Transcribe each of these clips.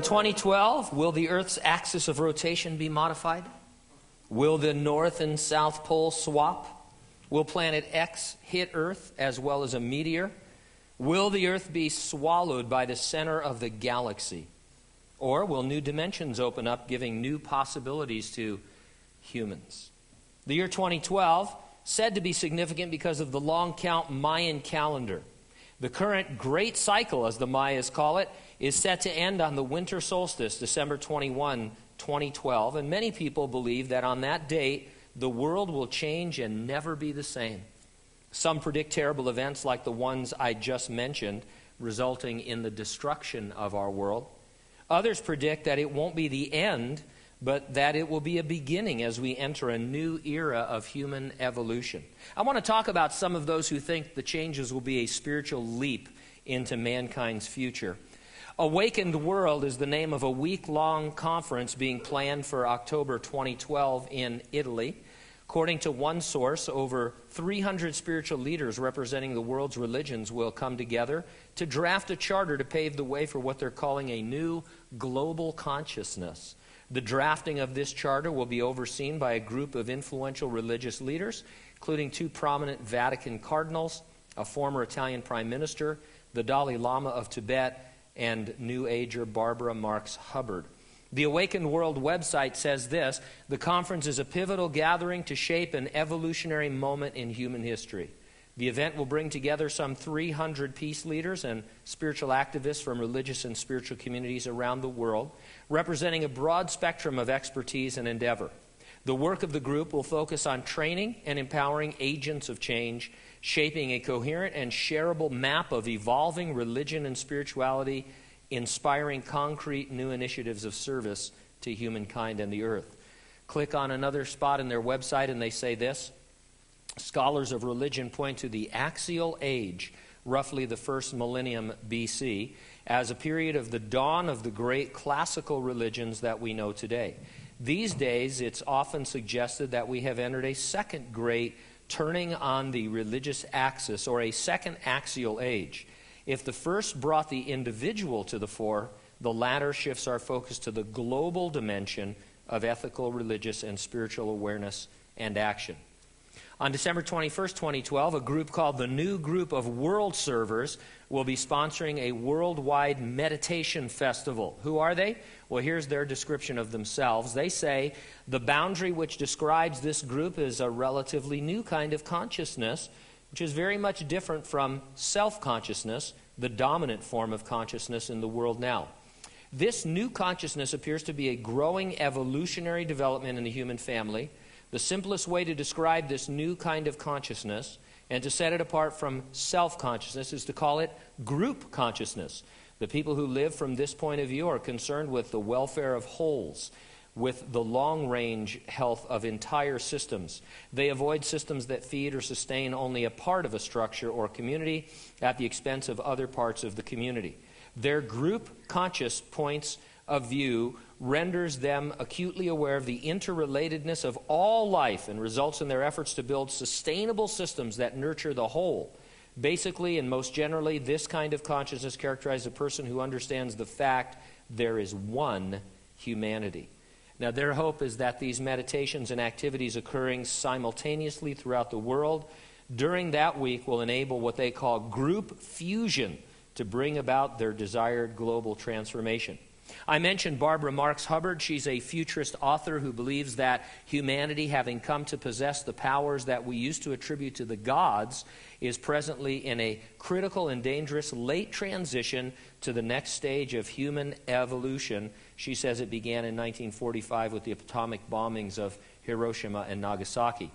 In 2012, will the Earth's axis of rotation be modified? Will the North and South Pole swap? Will Planet X hit Earth as well as a meteor? Will the Earth be swallowed by the center of the galaxy? Or will new dimensions open up, giving new possibilities to humans? The year 2012, said to be significant because of the long count Mayan calendar. The current great cycle, as the Mayas call it, is set to end on the winter solstice, December 21, 2012. And many people believe that on that date, the world will change and never be the same. Some predict terrible events like the ones I just mentioned, resulting in the destruction of our world. Others predict that it won't be the end, but that it will be a beginning as we enter a new era of human evolution. I want to talk about some of those who think the changes will be a spiritual leap into mankind's future. Awakened World is the name of a week long conference being planned for October 2012 in Italy. According to one source, over 300 spiritual leaders representing the world's religions will come together to draft a charter to pave the way for what they're calling a new global consciousness. The drafting of this charter will be overseen by a group of influential religious leaders, including two prominent Vatican cardinals, a former Italian prime minister, the Dalai Lama of Tibet, and New Ager Barbara Marx Hubbard. The Awakened World website says this The conference is a pivotal gathering to shape an evolutionary moment in human history. The event will bring together some 300 peace leaders and spiritual activists from religious and spiritual communities around the world, representing a broad spectrum of expertise and endeavor. The work of the group will focus on training and empowering agents of change, shaping a coherent and shareable map of evolving religion and spirituality inspiring concrete new initiatives of service to humankind and the earth. Click on another spot in their website and they say this Scholars of religion point to the axial age, roughly the first millennium BC, as a period of the dawn of the great classical religions that we know today. These days, it's often suggested that we have entered a second great turning on the religious axis or a second axial age. If the first brought the individual to the fore, the latter shifts our focus to the global dimension of ethical, religious, and spiritual awareness and action. On December 21st, 2012, a group called the New Group of World Servers will be sponsoring a worldwide meditation festival. Who are they? Well, here's their description of themselves. They say the boundary which describes this group is a relatively new kind of consciousness which is very much different from self consciousness, the dominant form of consciousness in the world now. This new consciousness appears to be a growing evolutionary development in the human family. The simplest way to describe this new kind of consciousness and to set it apart from self consciousness is to call it group consciousness. The people who live from this point of view are concerned with the welfare of wholes with the long range health of entire systems. They avoid systems that feed or sustain only a part of a structure or community at the expense of other parts of the community. Their group conscious points of view renders them acutely aware of the interrelatedness of all life and results in their efforts to build sustainable systems that nurture the whole. Basically, and most generally, this kind of consciousness characterizes a person who understands the fact there is one humanity. Now, their hope is that these meditations and activities occurring simultaneously throughout the world during that week will enable what they call group fusion to bring about their desired global transformation. I mentioned Barbara Marx Hubbard. She's a futurist author who believes that humanity, having come to possess the powers that we used to attribute to the gods, is presently in a critical and dangerous late transition to the next stage of human evolution. She says it began in 1945 with the atomic bombings of Hiroshima and Nagasaki.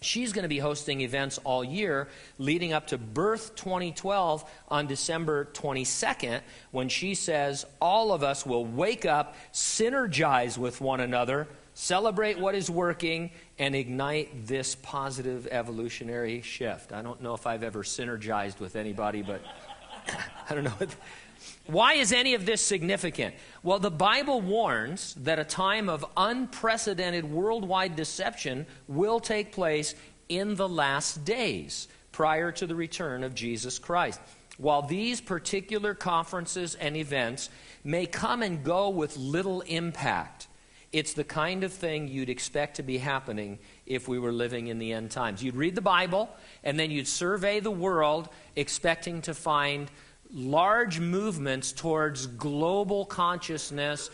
She's going to be hosting events all year leading up to Birth 2012 on December 22nd when she says all of us will wake up, synergize with one another, celebrate what is working, and ignite this positive evolutionary shift. I don't know if I've ever synergized with anybody, but I don't know. Why is any of this significant? Well, the Bible warns that a time of unprecedented worldwide deception will take place in the last days prior to the return of Jesus Christ. While these particular conferences and events may come and go with little impact, it's the kind of thing you'd expect to be happening if we were living in the end times. You'd read the Bible, and then you'd survey the world expecting to find large movements towards global consciousness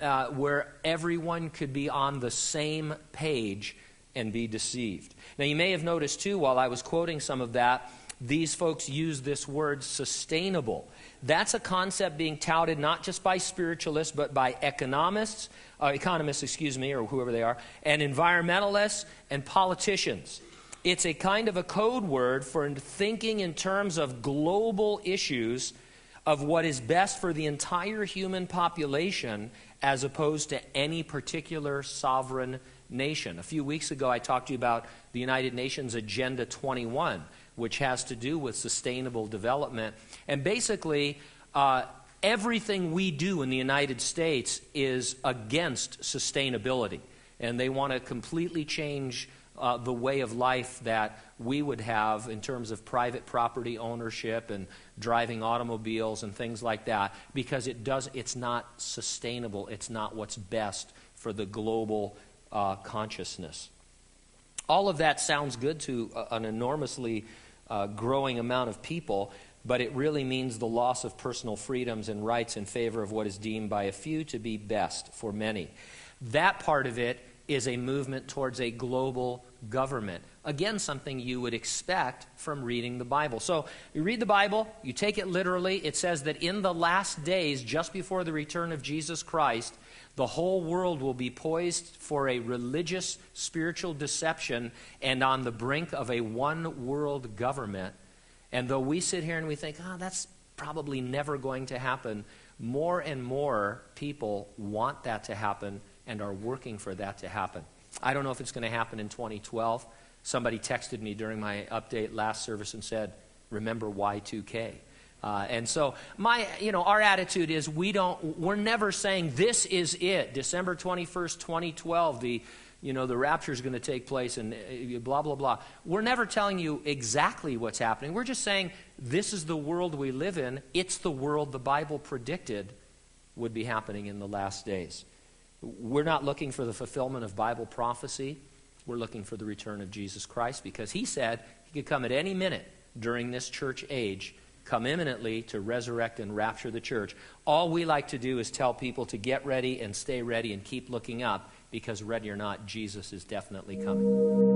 uh, where everyone could be on the same page and be deceived. Now, you may have noticed too, while I was quoting some of that, these folks use this word sustainable. That's a concept being touted not just by spiritualists, but by economists, uh, economists, excuse me, or whoever they are, and environmentalists and politicians. It's a kind of a code word for thinking in terms of global issues of what is best for the entire human population as opposed to any particular sovereign nation. A few weeks ago, I talked to you about the United Nations Agenda 21, which has to do with sustainable development. And basically, uh, everything we do in the United States is against sustainability. And they want to completely change uh, the way of life that we would have in terms of private property ownership and driving automobiles and things like that because it does it's not sustainable. It's not what's best for the global uh, consciousness. All of that sounds good to an enormously uh, growing amount of people but it really means the loss of personal freedoms and rights in favor of what is deemed by a few to be best for many. That part of it is a movement towards a global government. Again, something you would expect from reading the Bible. So, you read the Bible, you take it literally. It says that in the last days, just before the return of Jesus Christ, the whole world will be poised for a religious, spiritual deception and on the brink of a one world government. And though we sit here and we think, oh, that's probably never going to happen, more and more people want that to happen and are working for that to happen. I don't know if it's going to happen in 2012. Somebody texted me during my update last service and said, "Remember Y2K." Uh, and so my you know our attitude is we don't we're never saying this is it december 21st 2012 the you know the rapture is going to take place and uh, blah blah blah we're never telling you exactly what's happening we're just saying this is the world we live in it's the world the bible predicted would be happening in the last days we're not looking for the fulfillment of Bible prophecy. We're looking for the return of Jesus Christ because he said he could come at any minute during this church age, come imminently to resurrect and rapture the church. All we like to do is tell people to get ready and stay ready and keep looking up because, ready or not, Jesus is definitely coming.